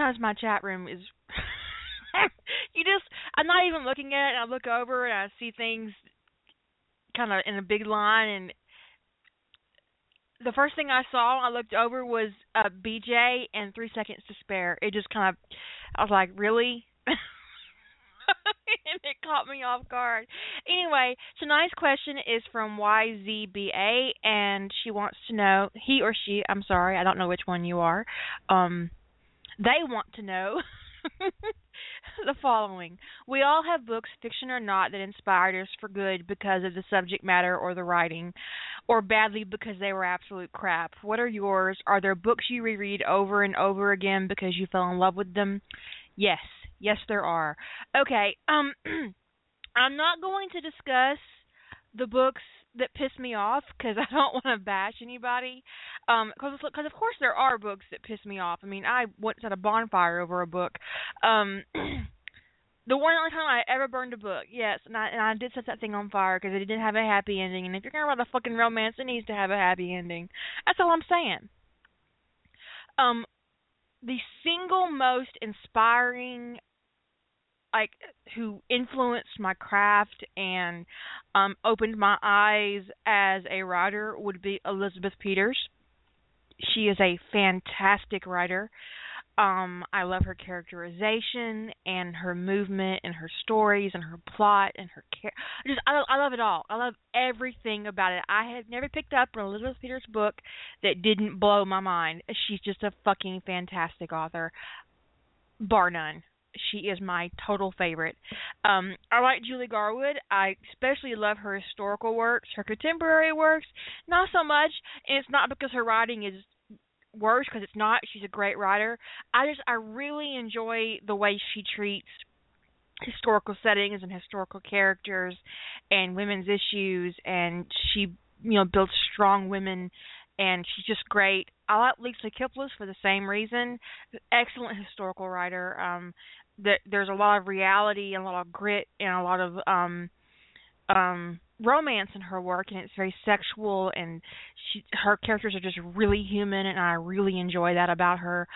sometimes my chat room is you just I'm not even looking at it I look over and I see things kind of in a big line and the first thing I saw I looked over was uh BJ and 3 seconds to spare. It just kind of I was like, "Really?" and it caught me off guard. Anyway, tonight's question is from YZBA, and she wants to know he or she. I'm sorry, I don't know which one you are. Um, they want to know the following. We all have books, fiction or not, that inspired us for good because of the subject matter or the writing, or badly because they were absolute crap. What are yours? Are there books you reread over and over again because you fell in love with them? Yes. Yes, there are. Okay, um I'm not going to discuss the books that piss me off because I don't want to bash anybody. Um, because because of course there are books that piss me off. I mean, I once had a bonfire over a book. Um, the one only time I ever burned a book, yes, and I and I did set that thing on fire because it didn't have a happy ending. And if you're gonna write a fucking romance, it needs to have a happy ending. That's all I'm saying. Um, the single most inspiring like who influenced my craft and um opened my eyes as a writer would be Elizabeth Peters. She is a fantastic writer. Um I love her characterization and her movement and her stories and her plot and her care. Just I I love it all. I love everything about it. I have never picked up an Elizabeth Peters book that didn't blow my mind. She's just a fucking fantastic author. Bar none she is my total favorite. Um, I like Julie Garwood. I especially love her historical works. Her contemporary works, not so much. And it's not because her writing is worse, because it's not. She's a great writer. I just I really enjoy the way she treats historical settings and historical characters and women's issues, and she you know builds strong women and she's just great. I like Lisa Kleypas for the same reason. Excellent historical writer. Um, there's a lot of reality and a lot of grit and a lot of um um romance in her work and it's very sexual and she her characters are just really human and I really enjoy that about her.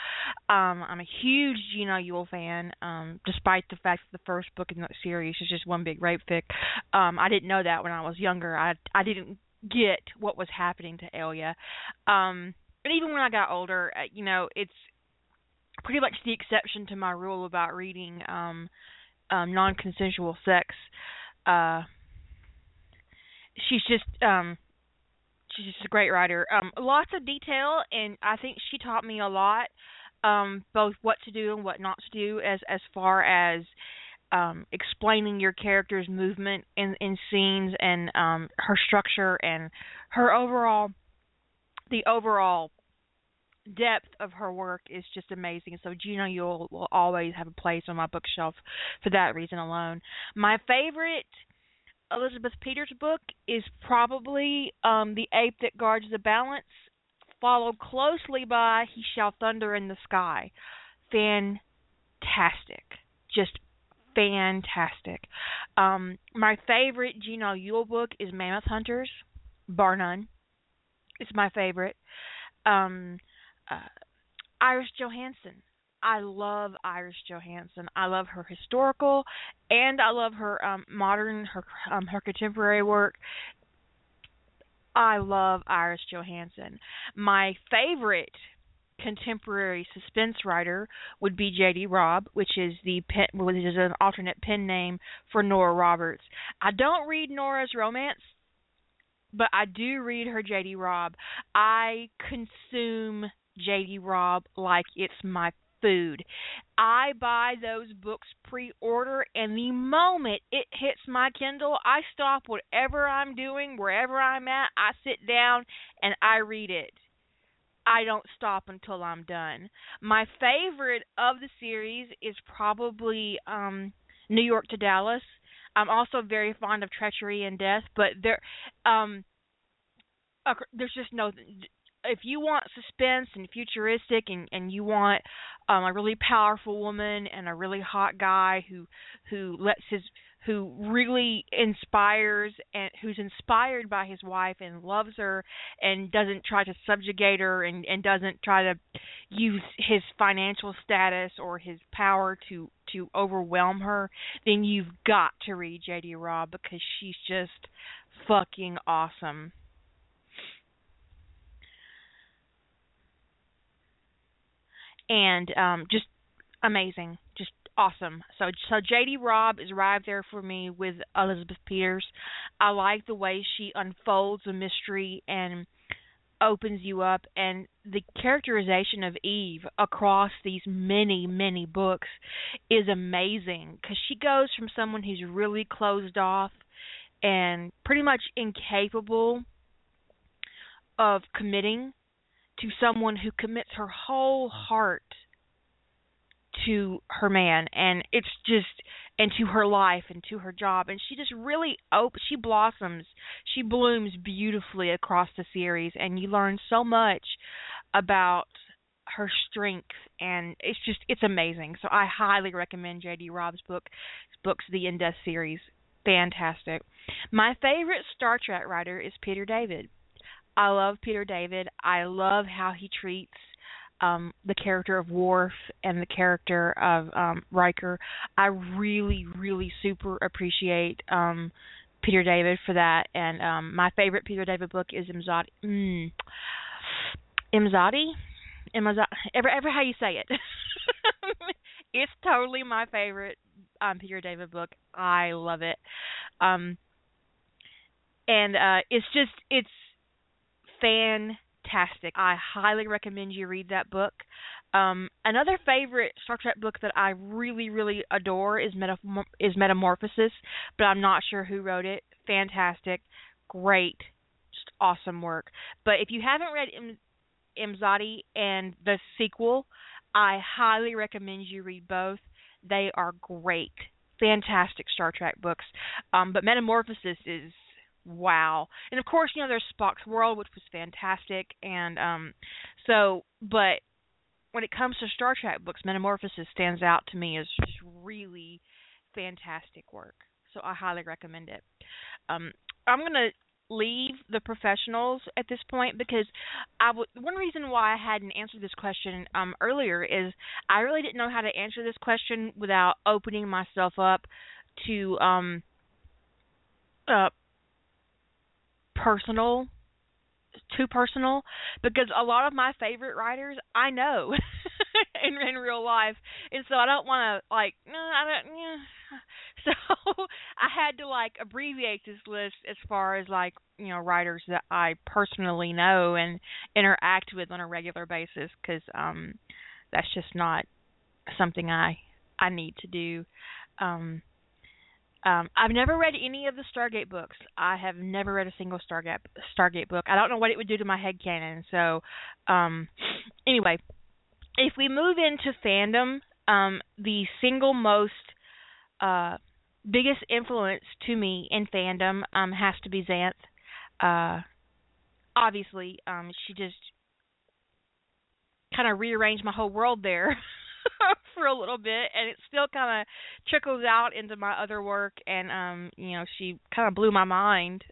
Um I'm a huge Jean Auel fan, um, despite the fact that the first book in the series is just one big rape fic. Um I didn't know that when I was younger. I I didn't get what was happening to Ayla. Um and even when I got older, uh, you know, it's pretty much the exception to my rule about reading um um non-consensual sex. Uh she's just um she's just a great writer. Um lots of detail and i think she taught me a lot um both what to do and what not to do as as far as um explaining your character's movement in in scenes and um her structure and her overall the overall depth of her work is just amazing. So Jean Auel will always have a place on my bookshelf for that reason alone. My favorite Elizabeth Peters book is probably um The Ape That Guards the Balance, followed closely by He Shall Thunder in the Sky. Fantastic. Just fantastic. Um my favorite Jean Auel book is Mammoth Hunters, bar none. It's my favorite. Um uh, Iris Johansen. I love Iris Johansen. I love her historical and I love her um modern her um her contemporary work. I love Iris Johansen. My favorite contemporary suspense writer would be J.D. Robb, which is the pen, which is an alternate pen name for Nora Roberts. I don't read Nora's romance, but I do read her J.D. Robb. I consume JD Robb like it's my food. I buy those books pre order, and the moment it hits my Kindle, I stop whatever I'm doing, wherever I'm at, I sit down and I read it. I don't stop until I'm done. My favorite of the series is probably um New York to Dallas. I'm also very fond of Treachery in Death, but there um there's just no if you want suspense and futuristic and and you want um a really powerful woman and a really hot guy who who lets his who really inspires and who's inspired by his wife and loves her and doesn't try to subjugate her and and doesn't try to use his financial status or his power to to overwhelm her then you've got to read JD Robb because she's just fucking awesome and um just amazing just awesome. So so JD Robb is right there for me with Elizabeth Peters. I like the way she unfolds a mystery and opens you up and the characterization of Eve across these many many books is amazing cuz she goes from someone who's really closed off and pretty much incapable of committing to someone who commits her whole heart to her man and it's just and to her life and to her job. And she just really op- she blossoms she blooms beautifully across the series and you learn so much about her strength and it's just it's amazing. So i highly recommend jd robb's book books the in death series. Fantastic. My favorite star trek writer is peter david i love peter david i love how he treats um the character of Worf and the character of um Riker. I really really super appreciate um Peter David for that and um my favorite Peter David book is Imzadi mm, Imzadi Imzadi ever ever how you say it. it's totally my favorite um Peter David book. I love it. Um and uh it's just it's fantastic. I highly recommend you read that book. Um, another favorite Star Trek book that I really, really adore is is Metamorphosis, but I'm not sure who wrote it. Fantastic, great, just awesome work. But if you haven't read Im- Imzadi and the sequel, I highly recommend you read both. They are great, fantastic Star Trek books. Um, but Metamorphosis is wow. And of course, you know, there's Spock's World, which was fantastic, and um, so, but when it comes to Star Trek books, Metamorphosis stands out to me as just really fantastic work. So I highly recommend it. Um, I'm gonna leave the professionals at this point because I w- one reason why I hadn't answered this question um, earlier is I really didn't know how to answer this question without opening myself up to um, uh, personal too personal because a lot of my favorite writers I know in in real life and so I don't want to like no I don't yeah. so I had to like abbreviate this list as far as like you know writers that I personally know and interact with on a regular basis cuz um that's just not something I I need to do um um, I've never read any of the Stargate books. I have never read a single Stargate Stargate book. I don't know what it would do to my head canon. So, um, anyway, if we move into fandom, um, the single most uh, biggest influence to me in fandom um, has to be Xanth. Uh, obviously, um, she just kind of rearranged my whole world there. for a little bit and it still kind of trickles out into my other work and um you know she kind of blew my mind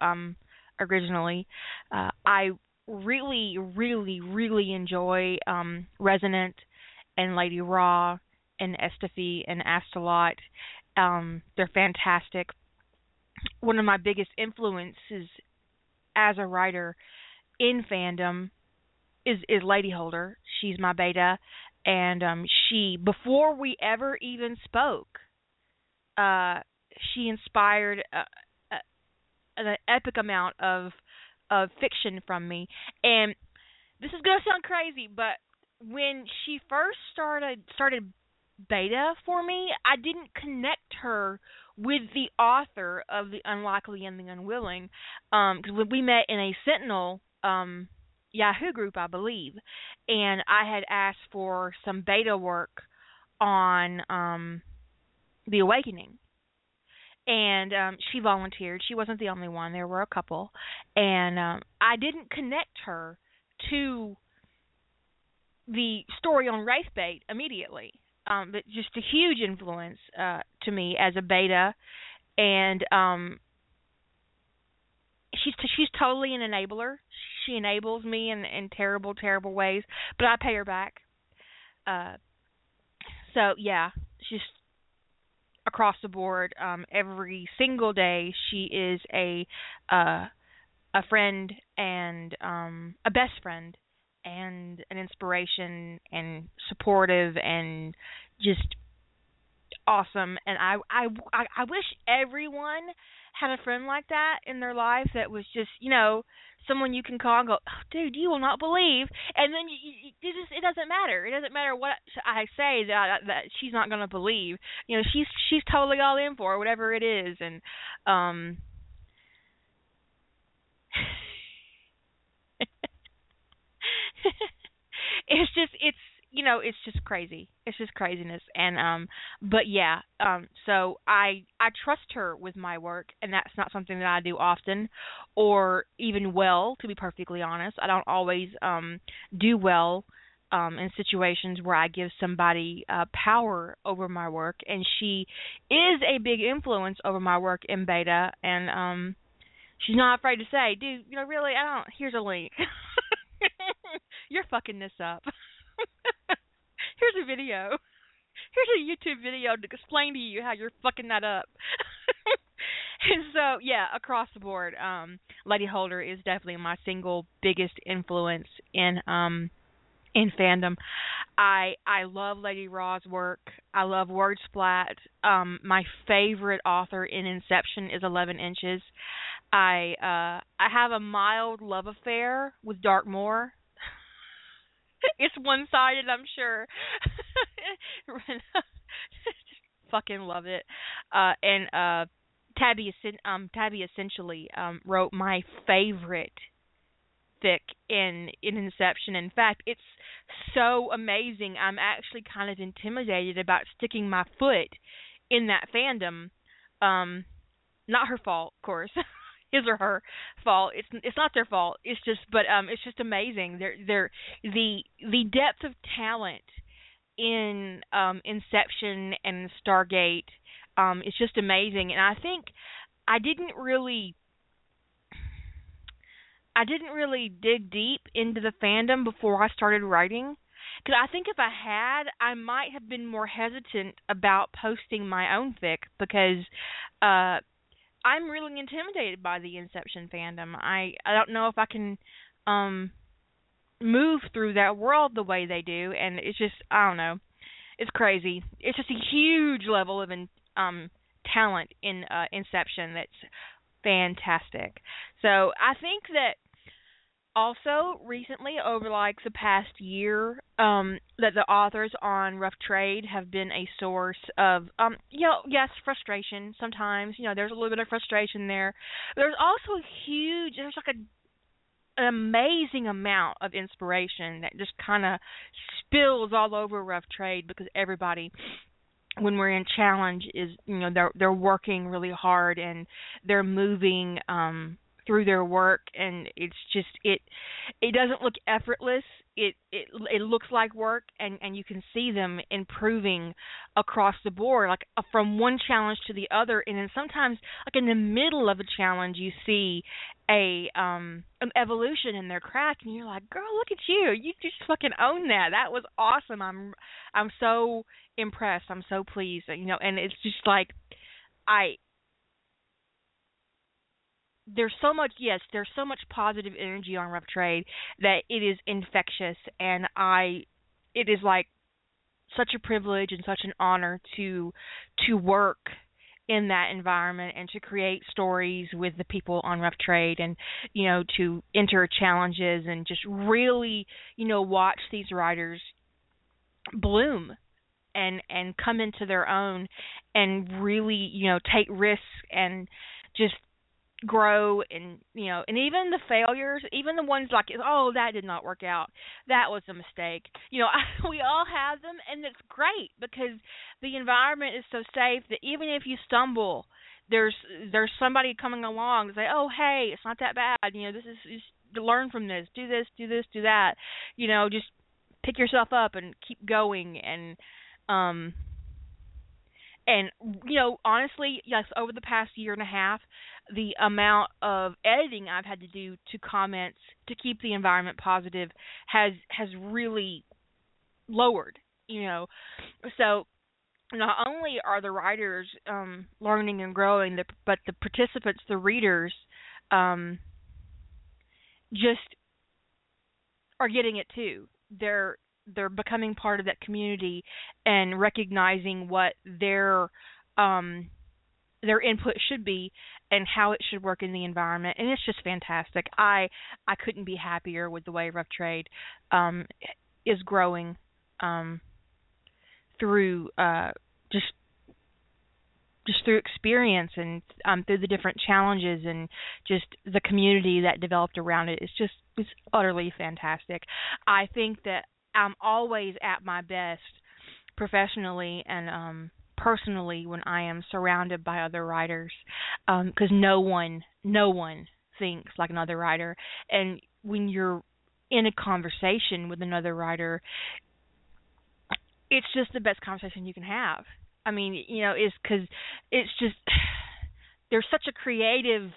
um originally. Uh i really really really enjoy um resonant and lady ra and estefy and astolat um they're fantastic. One of my biggest influences as a writer in fandom is is Lady Holder. She's my beta, and um she before we ever even spoke uh she inspired a, a, an epic amount of of fiction from me. And this is going to sound crazy but when she first started started beta for me i didn't connect her with the author of the unlikely and the unwilling um when we met in a sentinel um Yahoo group, I believe, and I had asked for some beta work on um The Awakening. And um she volunteered. She wasn't the only one. There were a couple. And um I didn't connect her to the story on Wraithbait immediately. um, but just a huge influence uh, to me as a beta, and um, she's t- she's totally an enabler. She enables me in in terrible terrible ways, but I pay her back. Uh, so yeah, she's across the board. Um, every single day, she is a uh, a friend and um, a best friend and an inspiration and supportive and just awesome and I I I wish everyone had a friend like that in their life that was just, you know, someone you can call and go, oh, dude, you will not believe, and then you, you, you just it doesn't matter. It doesn't matter what I say that that she's not going to believe. You know, she's she's totally all in for whatever it is, and um. it's just it's you know it's just crazy. It's just craziness. And um but yeah um so i i trust her with my work and that's not something that i do often or even well to be perfectly honest. I don't always um do well um in situations where i give somebody uh power over my work. And she is a big influence over my work in beta. And um she's not afraid to say dude you know really i don't here's a link. You're fucking this up Here's a video. Here's a YouTube video to explain to you how you're fucking that up. and so, yeah, across the board, um, Lady Holder is definitely my single biggest influence in um in fandom. I I love Lady Raw's work. I love Wordsplat. Um, my favorite author in Inception is Eleven Inches. I uh I have a mild love affair with Darkmoor. it's one sided, I'm sure. fucking love it. Uh, and uh, Tabby, um, Tabby essentially um, wrote my favorite fic in in Inception. In fact, it's so amazing. I'm actually kind of intimidated about sticking my foot in that fandom. Um, not her fault, of course. his or her fault. It's it's not their fault. It's just but um it's just amazing. They're they're the the depth of talent in um Inception and Stargate um is just amazing and I think I didn't really I didn't really dig deep into the fandom before I started writing because I think if I had, I might have been more hesitant about posting my own fic because uh I'm really intimidated by the Inception fandom. I I don't know if I can um move through that world the way they do and it's just I don't know. It's crazy. It's just a huge level of in, um talent in uh Inception that's fantastic. So I think that also recently over like the past year um that the authors on rough trade have been a source of um you know yes frustration sometimes. You know there's a little bit of frustration there. There's also a huge there's like a an amazing amount of inspiration that just kind of spills all over rough trade because everybody when we're in challenge is you know they're they're working really hard and they're moving um through their work and it's just it it doesn't look effortless. It it it looks like work and and you can see them improving across the board like uh, from one challenge to the other. And then sometimes like in the middle of a challenge you see a um an evolution in their craft and you're like girl look at you. You just fucking own that. That was awesome. I'm i'm so impressed. I'm so pleased. You know and it's just like i there's so much yes there's so much positive energy on rough trade that it is infectious and i it is like such a privilege and such an honor to to work in that environment and to create stories with the people on rough trade and you know to enter challenges and just really you know watch these writers bloom and and come into their own and really you know take risks and just grow and you know and even the failures even the ones like oh that did not work out. That was a mistake. You know I, we all have them and it's great because the environment is so safe that even if you stumble there's there's somebody coming along to say oh hey it's not that bad. You know this is just learn from this. Do this do this do that. You know just pick yourself up and keep going and Um and you know, honestly, yes, over the past year and a half, the amount of editing I've had to do to comments to keep the environment positive has has really lowered, you know. So not only are the writers um, learning and growing, but the participants, the readers, um, just are getting it too. They're they're becoming part of that community and recognizing what their um, their input should be and how it should work in the environment and it's just fantastic. I i couldn't be happier with the way rough trade um is growing um through uh just just through experience and um through the different challenges and just the community that developed around it. It's just it's utterly fantastic. I think that i'm always at my best professionally and um personally when I am surrounded by other writers because um, no one no one thinks like another writer. And when you're in a conversation with another writer it's just the best conversation you can have. I mean you know is cuz it's just there's such a creative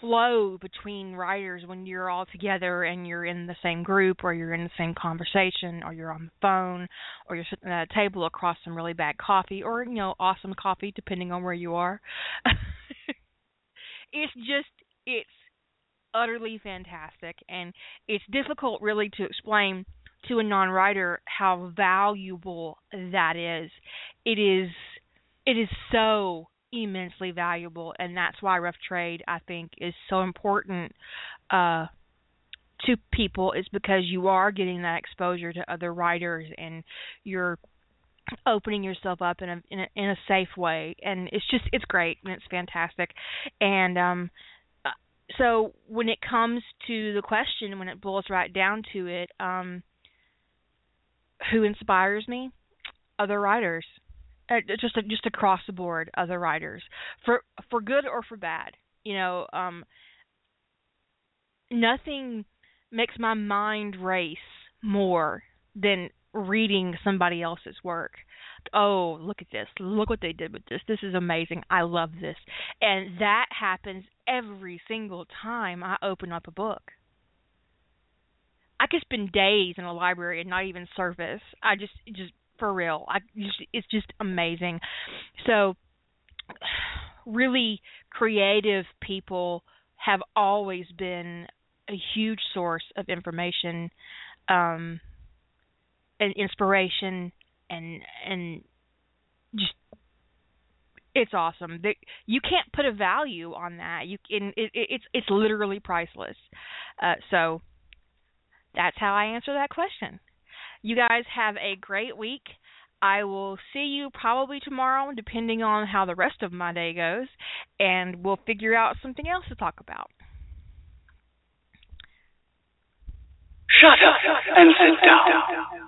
flow between writers when you're all together and you're in the same group or you're in the same conversation or you're on the phone or you're sitting at a table across some really bad coffee or you know awesome coffee depending on where you are. It's just it's utterly fantastic and it's difficult really to explain to a non-writer how valuable that is. It is it is so immensely valuable, and that's why rough trade I think is so important uh, to people. Is because you are getting that exposure to other writers, and you're opening yourself up in a in a, in a safe way, and it's just it's great and it's fantastic, and um. Uh, so when it comes to the question, when it boils right down to it, um, who inspires me? Other writers uh, just just across the board other writers for for good or for bad you know um nothing makes my mind race more than reading somebody else's work. Oh look at this. Look what they did with this. This is amazing. I love this. And that happens every single time i open up a book. I could spend days in a library and not even surface. I just just for real. I it's just amazing. So really creative people have always been a huge source of information um and inspiration and and just it's awesome. They, You can't put a value on that. You can it, it's it's literally priceless. Uh, so that's how I answer that question. You guys have a great week. I will see you probably tomorrow, depending on how the rest of my day goes, and we'll figure out something else to talk about. Shut up and sit down.